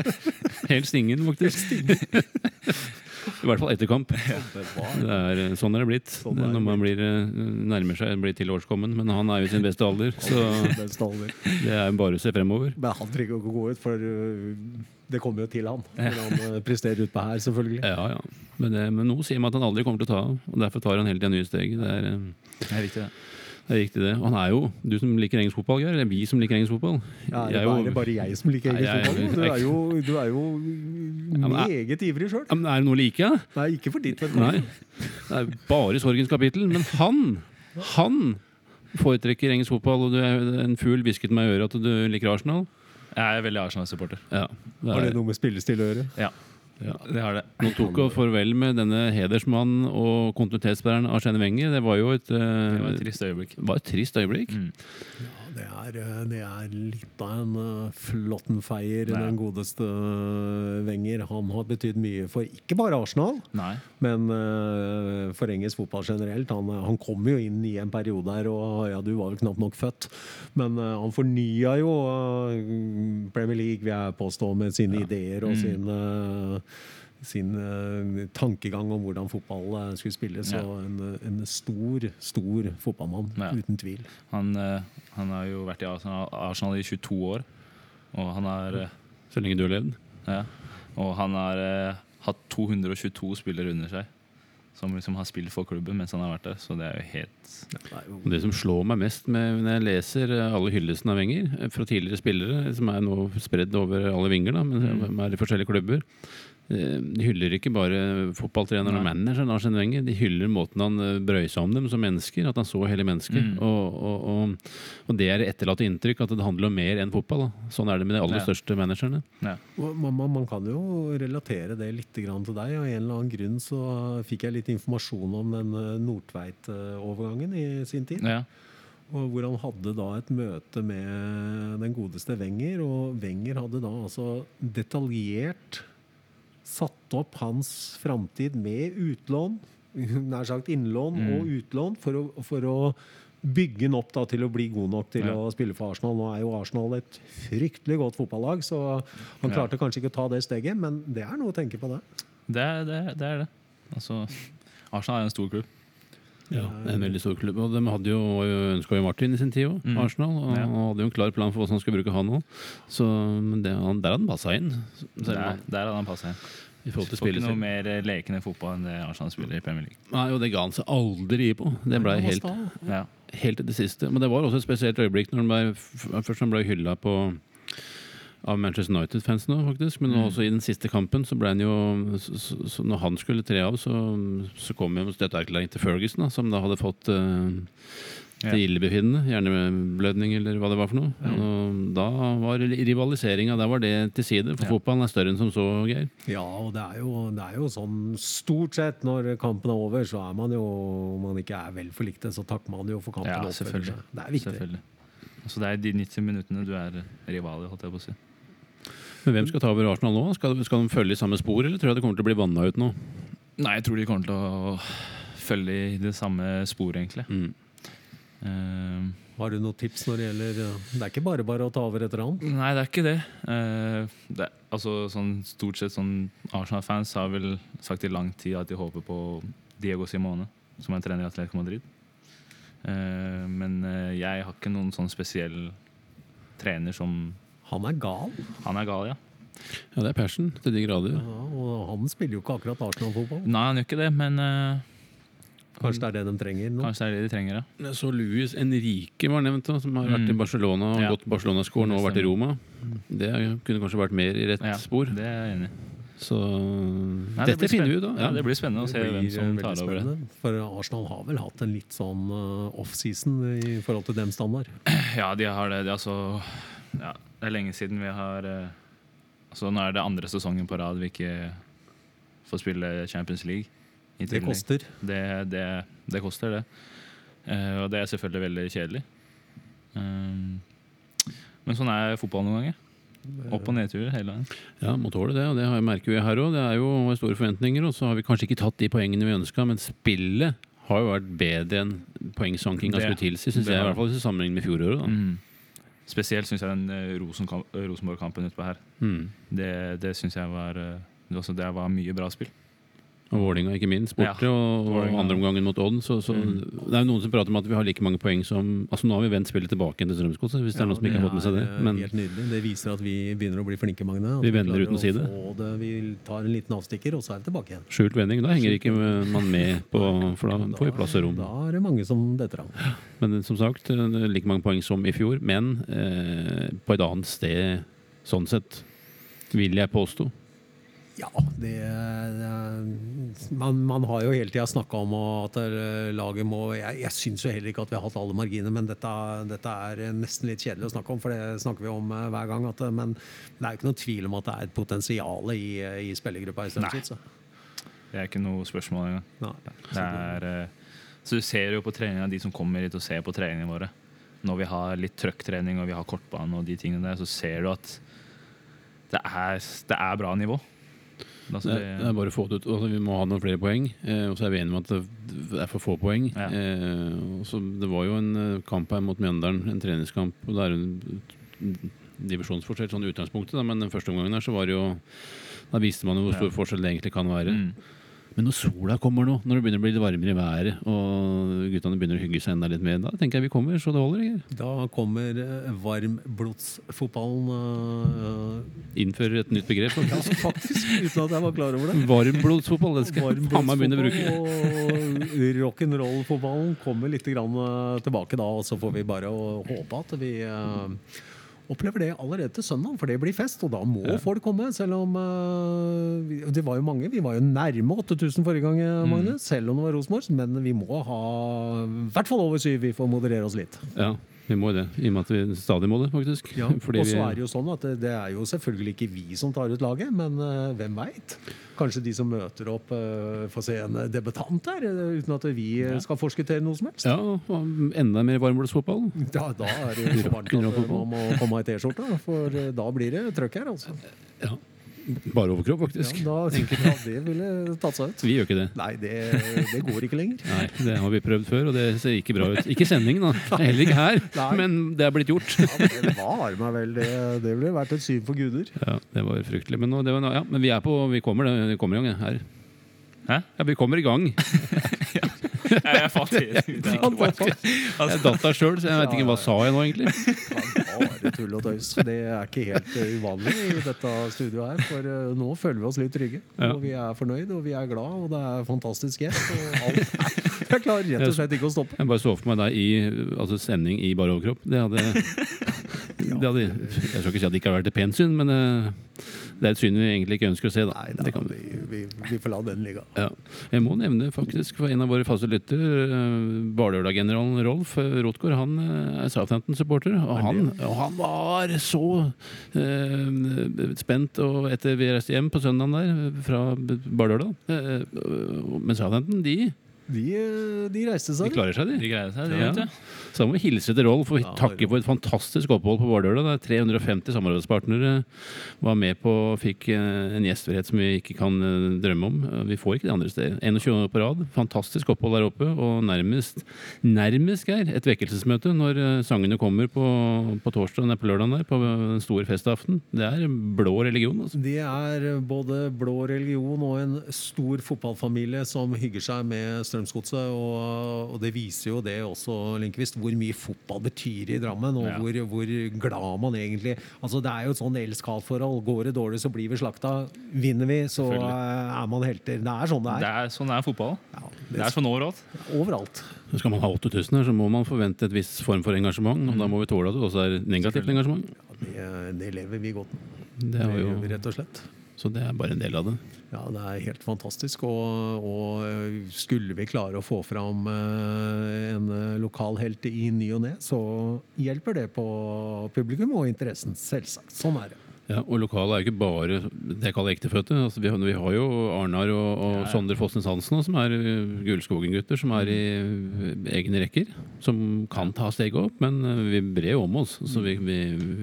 Helst stingen, faktisk. I hvert fall etter kamp. Det er, eh, sånn er det blitt Sånn er det når man blir, eh, nærmer seg blir tilårskommen. Men han er jo i sin beste alder, så det er bare å se fremover. Men han trenger ikke å gå ut, for uh, det kommer jo til han. Når han presterer utpå her, selvfølgelig. Ja, ja. Men, det, men nå sier man at han aldri kommer til å ta av, og derfor tar han hele tida nye steg. Det er, eh, Det er riktig, det. Det er riktig, det. Og han er jo, du som liker engelsk fotball, Geir, eller vi som liker engelsk fotball Ja, det, er jo, bare jeg som liker engelsk fotball? Du er jo, du er jo meget ivrig sjøl. Ja, men Er det noe like? Nei, ikke for ditt vedkommende. Det er bare sorgens kapittel. Men han, han foretrekker engelsk fotball, og du er en fugl hvisket meg i øret at du liker Arsenal. Jeg er veldig Arsenal-supporter. Ja, Har det noe med spillestil å gjøre? Ja, ja. det er det. Nå tok hun farvel med denne hedersmannen og kontinuitetsbæreren Arsene Wenger. Det var jo et, Det var eh, et trist øyeblikk. var et trist øyeblikk. Mm. Det er, uh, det er litt av en uh, flåttenfeier, Ja. den godeste uh, Wenger. Han har betydd mye for ikke bare Arsenal, Nei. men for engelsk fotball generelt. Han, han kom jo inn i en periode her, og ja, du var vel knapt nok født. Men han fornya jo Premier League, vil jeg påstå, med sine ideer og Mm. sin, uh, sin uh, tankegang om hvordan fotball uh, skulle spilles. Ja. Og en, en stor, stor fotballmann, Ja. uten tvil. Han, uh, han har jo vært i Arsenal, i 22 år. Og han har, uh, Så lenge du har levd. ja, og han har eh, hatt 222 spillere under seg. som liksom har spilt for klubben mens han har vært der. Så det er jo helt Det som slår meg mest med, når jeg leser eh, alle hyllestene av Wenger eh, fra tidligere spillere, som er nå spredd over alle vinger, da, men Mm. som er i forskjellige klubber eh, De hyller ikke bare fotballtreneren og manageren Arsene Wenger, de hyller måten han eh, brøy seg om dem som mennesker, at han så hele mennesket. Mm. Og, og, og, og det er etterlatt inntrykk, at det handler om mer enn fotball. Da. Sånn er det med de aller Ja. største managerne. Ja. Man, man, man kan jo relatere det litt grann til deg. Av en eller annen grunn så fikk jeg litt informasjon om den eh, Nordtveit-overgangen i sin tid. Ja. Og hvor han hadde da et møte med den godeste Wenger. Og Wenger hadde da altså detaljert satt opp hans framtid med utlån, nær sagt innlån Mm. og utlån, for å, for å bygge den opp da, til å bli god nok til Ja. å spille for Arsenal. Nå er jo Arsenal et fryktelig godt fotballag, så han Ja. klarte kanskje ikke å ta det steget, men det er noe å tenke på det. Det, det, det er det. Altså, Arsenal er en stor klubb. Ja, det er en veldig stor klubb. Og de hadde jo ønska jo Martin i sin tid òg, Mm. Arsenal. Og Ja. hadde jo en klar plan for hvordan han skulle bruke han òg. Så men det, han, der hadde han passa inn. Der, der hadde han passa inn. I Får ikke noe mer eh, lekende fotball enn det Arsenal spiller i Premier League. Nei, og det ga han seg aldri på. Det ble helt, helt til det siste. Men det var også et spesielt øyeblikk når han ble, først han ble hylla på av Manchester United-fansen òg, faktisk. Men Mm. også i den siste kampen, så ble han jo så, så, Når han skulle tre av, så, så kom jo støtteerklæring til Ferguson, da, som da hadde fått uh, Ja. til illebefinnende, hjerneblødning eller hva det var for noe. Ja. Og da var rivaliseringa Da var det til side, for Ja. fotballen er større enn som så, Geir. Ja, og det er, jo, det er jo sånn stort sett når kampen er over, så er man jo Om man ikke er vel forlikte, så takker man jo for kampen. Ja, selvfølgelig. Det er viktig. Selvfølgelig. Så det er de 90 minuttene du er rival i, holdt jeg på å si. Men hvem skal ta over Arsenal nå? Skal, skal de følge i samme spor, eller tror jeg det kommer til å bli vanna ut nå? Nei, jeg tror de kommer til å følge i det samme sporet, egentlig. Mm. Uh, Har du noen tips når det gjelder Det er ikke bare bare å ta over etter han. Nei, det er ikke det. Eh, det altså, sånn, stort sett sånn Arsenal-fans har vel sagt i lang tid at de håper på Diego Simone, som er trener i Atletico Madrid. Eh, men eh, jeg har ikke noen sånn spesiell trener som Han er gal, Han er gal, ja. Ja, det er passion til de grader. ja, og han spiller jo ikke akkurat Arsenal-fotball. Nei, han gjør ikke det, men uh, Kanskje det er det de trenger nå? kanskje det er det de trenger, ja. Jeg så Luis Enrique var nevnt, da, som har vært Mm. i Barcelona og Ja. gått Barcelona-skolen og vært i Roma. Det kunne kanskje vært mer i rett ja. spor. Det er jeg enig. Så Nei, dette det finner vi ut, av. da. Ja, det blir spennende å se hvem som eh, tar over det. For Arsenal har vel hatt en litt sånn uh, off-season i forhold til dem standard. Ja, de har det. De har så ja, det er lenge siden vi har eh, altså Nå er det andre sesongen på rad vi ikke får spille Champions League. Det koster. Det, det, det koster, det. Eh, og det er selvfølgelig veldig kjedelig. Um, men sånn er fotball noen ganger. Opp- og nedturer hele veien. Ja, må tåle det, og det merker vi her òg. Det er jo store forventninger, og så har vi kanskje ikke tatt de poengene vi ønska, men spillet har jo vært bedre enn poengsankinga skulle tilsi, syns jeg. I hvert fall i sammenligner med fjoråret. da. Mm. Spesielt syns jeg den eh, Rosenborg-kampen utpå her. Mm. Det, det syns jeg var eh, det var mye bra spill. Og Vålinga ikke minst, borte, Ja, og, og andreomgangen andre omgangen mot Odd. Så, så Mm. Det er jo noen som prater om at vi har like mange poeng som Altså Nå har vi vendt spillet tilbake til Strømsgodset, hvis det er noen som ikke har fått med seg det. er, eh, Men helt nydelig. Det viser at vi begynner å bli flinke, Magne. Vi vender uten å si det. det. Vi tar en liten avstikker, og så er vi tilbake igjen. skjult vending, da henger ikke man med på For da får vi plass og rom. Da er det mange som detter av. Men som sagt, er like mange poeng som i fjor, men eh, på et annet sted sånn sett, vil jeg påstå. Ja, det, det man, man har jo hele tida snakka om at laget må Jeg, jeg syns jo heller ikke at vi har hatt alle marginer, men dette, dette er nesten litt kjedelig å snakke om, for det snakker vi om eh, hver gang. At, men det er jo ikke noen tvil om at det er et potensial i, i spillergruppa i Strømsgodset. Det er ikke noe spørsmål engang. Nei. Det er, eh, så du ser jo på treninga, de som kommer hit og ser på treningene våre. Når vi har litt trøkktrening og vi har kortbane og de tingene der, så ser du at det er, det er bra nivå. Altså, Det det er bare å få det ut. Altså, vi må ha noen flere poeng. Eh, og så er vi enige om at det, er for få poeng. Ja. Eh, og så det var jo en eh, kamp her mot Mjøndalen, en treningskamp. og Det er en divisjonsforskjell sånn i utgangspunktet, da, men den første omgangen her så var det jo Da viste man jo hvor stor Ja. forskjell det egentlig kan være. Mm. Men når sola kommer nå, når det begynner å bli litt varmere i været, og guttene begynner å hygge seg enda litt mer, da tenker jeg vi kommer så det holder. Ikke? Da kommer eh, varmblodsfotballen uh, Innfører et nytt begrep. Ja, faktisk. faktisk, uten at jeg var klar over det. Varmblodsfotball, det skal jeg faen meg begynne å bruke. Og rock'n'roll-fotballen kommer litt grann uh, tilbake da, og så får vi bare å håpe at vi eh, opplever det allerede til søndag, for det blir fest. Og da må Ja. folk komme, selv om uh, Det var jo mange. Vi var jo nærme 8000 forrige gang, Magnus, Mm. Selv om det var Rosenborg. Men vi må ha i hvert fall over syv. Vi får moderere oss litt. Ja, vi må det. I og med at vi stadig må det, faktisk. Ja, og så er det jo sånn at det, det er jo selvfølgelig ikke vi som tar ut laget, men uh, hvem veit? Kanskje de som møter opp, uh, får se en debutant her, uh, uten at vi eh, skal forskuttere noe som helst. Ja, og enda mer varmblodsfotball. Ja, da er det varmt at eh, man må komme i T-skjorte, for eh, da blir det trøkk her. altså. Ja. Bare overkropp, Ja, faktisk. da tenker jeg at det ville tatt seg ut. Vi gjør ikke det. Nei, det, det går ikke lenger. Nei, det har vi prøvd før, og det ser ikke bra ut. Ikke sendingen, da. Heller ikke her, Nei. men det er blitt gjort. Ja, det var meg vel, det, det ville vært et syn for guder. Ja, det var fryktelig. Men, nå, det var, ja, men vi er på Vi kommer, vi kommer i gang her. Hæ? Ja, vi kommer i gang. Jeg, jeg fant det. datt av sjøl, så jeg vet ikke hva sa jeg nå, egentlig. Bare tull og tøys. Det er ikke helt eh, uvanlig i dette studioet her, for eh, nå føler vi oss litt trygge. Og vi er fornøyd, og vi er glad, og det er fantastisk gjest. Og alt. Jeg klarer rett og slett ikke å stoppe. Jeg bare så for meg deg i altså sending i bare overkropp. Det hadde, hadde Jeg skal ikke si at det ikke har vært et pent syn, men eh, det er et syn vi egentlig ikke ønsker å se. Da. Nei, Det da, kan, vi, vi, vi får la den ligge. ja. Jeg må nevne faktisk for en av våre faste lyttere, uh, Hvaler-generalen Rolf eh, Rotgaard, han eh, er Southampton-supporter. Og, han- og han var så eh, spent og etter vi reiste hjem på søndagen der fra Bardøla. Uh, men Southampton, de, De, eh, de reiste de seg. klarer seg, de. de seg, de, Ja. Så da må vi hilse til Rolf og Ja, takke for et fantastisk opphold på Vardøla. Det er 350 samarbeidspartnere var med på og fikk eh, en gjestfrihet som vi ikke kan eh, drømme om. Eh, Vi får ikke det andre steder. 21 år på rad. Fantastisk opphold der oppe. Og nærmest, nærmest Geir, et vekkelsesmøte når eh, sangene kommer på, på torsdag, nei, på lørdagen der, på den store festaften. Det er blå religion, altså. Det er både blå religion og en stor fotballfamilie som hygger seg med Strømsgodset. Og, og det viser jo det også, Lindqvist, hvor mye fotball betyr i Drammen. Og Ja. hvor, hvor glad man egentlig Altså Det er jo et sånn elsk-hat-forhold. Går det dårlig, så blir vi slakta. Vinner vi, så er man helter. Det er sånn det er. Det er. sånn det er fotball. Ja, Det er sånn overalt. Overalt. Skal man ha 8000 her, så må man forvente et visst form for engasjement. Og da må vi tåle at det også er negativt engasjement. Det, det lever vi godt med. Det vi jo, Rett og slett. Så det er bare en del av det. Ja, det er helt fantastisk. Og, og skulle vi klare å få fram øh, en øh, lokal helt i ny og ne, så hjelper det på publikum og interessen, selvsagt. Sånn er det. Ja, og lokalet er jo ikke bare det jeg kaller ektefødte. Altså, vi, har, vi har jo Arnar og, og Ja, ja. Sondre Fossnes Hansen, som er uh, Gullskogen-gutter, som er i uh, egne rekker. Som kan ta steget opp, men uh, vi brer jo om oss. Så vi, vi,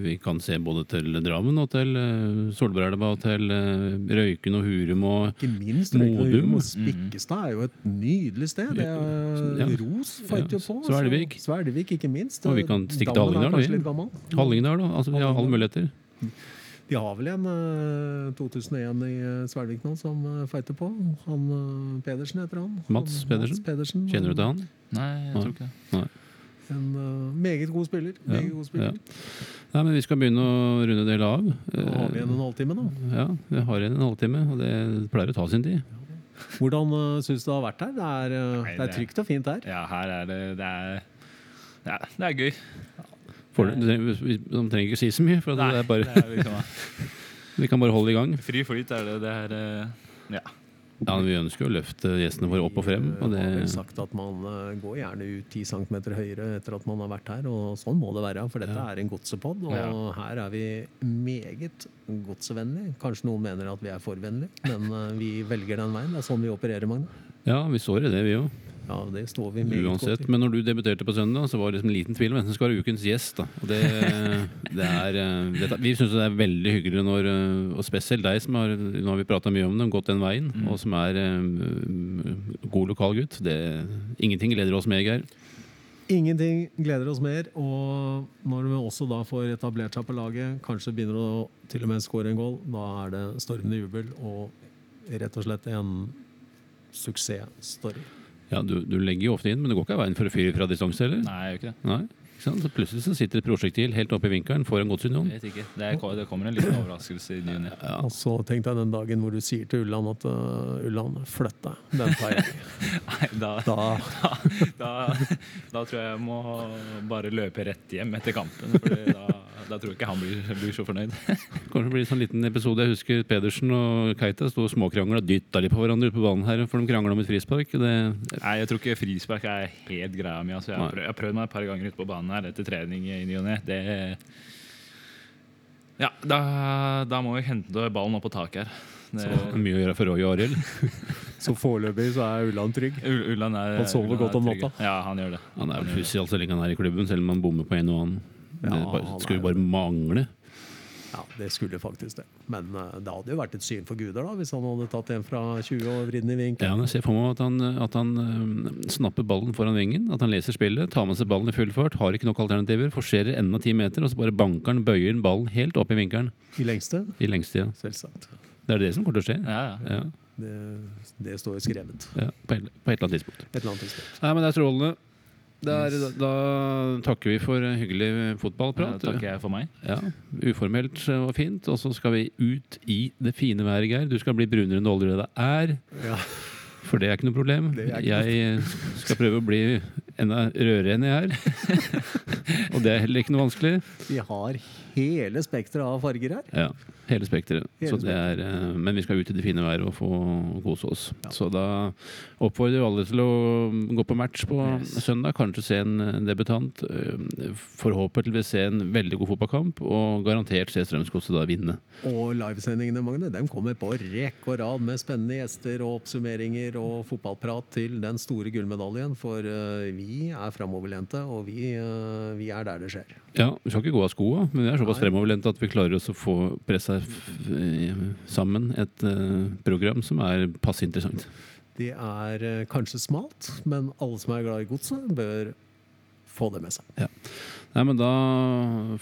vi kan se både til Drammen og til uh, Solbergelva og til Røyken og Hurum og Ikke minst Røyken og Og Spikkestad er jo et nydelig sted. Det er. Ros fant jo på. Svelvik. så- Svelvik, ikke minst. Og vi kan stikke til Hallingdal. Hallingdal. da. Altså, vi har alle muligheter. De har vel en øh, 2001 i øh, Svelvik nå som øh, fighter på. Han Pedersen heter han. Mats Pedersen. Mats Pedersen. Kjenner du til han? Nei, jeg tror ikke det. En meget god spiller. Ja, Meget god spiller. Nei, men Vi skal begynne å runde det av. Da har vi igjen en halvtime nå. Ja, vi har igjen en halvtime, og det pleier å ta sin tid. Hvordan uh, syns du det har vært her? Det er, Nei, det er trygt og fint her. Ja, her er det Det er, ja, det er gøy. For, du vi- de trenger ikke si så mye, for det er bare, det er liksom, vi kan bare holde i gang. Fri flyt er det. Det er eh, Ja. Ja, Vi ønsker jo å løfte gjestene våre opp og frem. Og Vi har sagt at man øh, går gjerne ut 10 cm høyere etter at man har vært her, og sånn må det være. For dette Ja. er en godsepod, og Ja. her er vi meget godsevennlig. Kanskje noen mener at vi er for vennlige, men øh, vi velger den veien. Det er sånn vi opererer, Magne. ja, vi står i det, vi òg. Ja, det står vi med. Uansett. Men når du debuterte på søndag, så var det liksom en liten tvil om hvem som skal være ukens gjest. da. Og det, det er, det, vi syns det er veldig hyggelig når eh, Og spesielt deg, som har nå har vi prata mye om det, gått den veien, Mm. og som er um, god lokalgutt. Det- Ingenting gleder oss mer, Geir. Ingenting gleder oss mer. Og når vi også da får etablert seg på laget, kanskje begynner å til og med skåre en goal, da er det stormende jubel og rett og slett en suksessstory. Ja, du, du legger jo ofte inn, men det går ikke av veien for å fyre fra distanse, heller? Nei, jeg gjør ikke det. Nei. Ikke sant? Så plutselig så sitter et prosjektil helt oppe i vinkelen foran vet. Det, er, det kommer en liten overraskelse i ny og. Ja. Og så tenk deg den dagen hvor du sier til Ulland at uh, Ulland, flytt deg. Den tar jeg. Nei, da, Da, da, da tror jeg jeg må bare løpe rett hjem etter kampen. Fordi da, da tror jeg ikke han blir, blir så fornøyd. Kanskje det blir en sånn liten episode. Jeg husker Pedersen og Keita sto og småkrangla dytta litt på hverandre ute på banen her, for de krangla om et frispark. Det, Nei, jeg tror ikke frispark er helt greia mi. Altså, jeg har prøvd meg et par ganger ute på banen her etter trening i ny og ne. Det Ja, da, da må vi hente ballen opp på taket her. Det, det er mye å gjøre for Roy og Arild. så foreløpig så er Ulland trygg. U Ulland er Han sover Ulland godt om natta. Ja, han gjør det. Han er vel gjør så lenge han er i klubben, selv om han bommer på en og annen. Ja, det bare, skulle jo bare mangle. Ja, det skulle faktisk det. Men uh, det hadde jo vært et syn for guder da, hvis han hadde tatt en fra 20 og vridd den i vinkel. Ja, men jeg ser for meg at han, at han øh, snapper ballen foran vingen, at han leser spillet, tar med seg ballen i full fart, har ikke nok alternativer, forserer enda ti meter, og så bare banker han, bøyer han ballen helt opp i vinkelen I lengste, i lengste. selvsagt. Det er det som kommer til å skje. Ja, ja. Ja, Det, det står skrevet ja, på, et, på et eller annet tidspunkt. et eller annet tidspunkt. Nei, men det er strålende. Det er, da, da takker vi for hyggelig fotballprat. fotballprat. takker jeg for meg. Ja, Uformelt og fint. Og så skal vi ut i det fine været, Geir. Du skal bli brunere enn du allerede er. Ja. For det er ikke noe problem. Er ikke Jeg skal prøve å bli enda rødere enn jeg er. og det er heller ikke noe vanskelig. Vi har hele spekteret av farger her. Ja, Hele spekteret. Hele Så det er, eh, Men vi skal ut i det fine været og få kose oss. Så da oppfordrer vi alle til å gå på match på søndag. Kanskje se en eh, debutant. eh, Forhåpentligvis se en veldig god fotballkamp, og garantert se Strømsgodset da vinne. Og livesendingene Magne, de kommer på rekke og rad med spennende gjester og oppsummeringer og fotballprat til den store gullmedaljen. For vi er framoverlente, og vi, vi er der det skjer. Ja, Vi skal ikke gå av skoa, men vi er såpass fremoverlente at vi klarer oss å få pressa eh, sammen et eh, program som er passe interessant. Det er eh, kanskje smalt, men alle som er glad i godset, bør få det med seg. Nei, men Da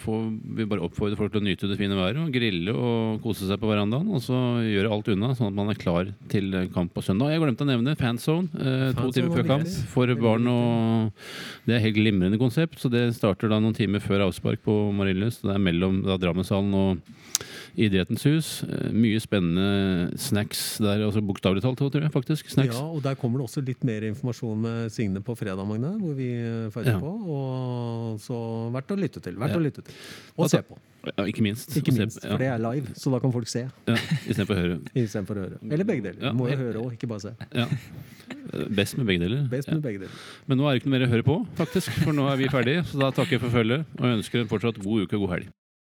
får vi bare oppfordre folk til å nyte det fine været og grille og kose seg på verandaen. Og så gjøre alt unna, sånn at man er klar til kamp på søndag. Jeg glemte å nevne Fanzone eh, to timer før kamp for barn. og Det er helt glimrende konsept, så det starter da noen timer før avspark på Marienlyst. Det er mellom da, Drammenshallen og Idrettens hus. Eh, mye spennende snacks der, altså bokstavelig talt, tror jeg faktisk. Snacks. Ja, og Der kommer det også litt mer informasjon med Signe på fredag, Magne, hvor vi feirer Ja. på. Og så verdt å lytte til. Verdt Ja. å lytte til. Og Altså, se på. Ja, ikke minst. Ikke Se- minst, for det er live, så da kan folk se ja, Istedenfor å høre. istedenfor å høre. Eller begge deler. Ja. Må jo høre òg, ikke bare se. Ja. Best med begge deler. Best med begge deler. Men nå er det ikke noe mer å høre på, faktisk. For nå er vi ferdige. Så da takker jeg for følget og ønsker en fortsatt god uke og god helg.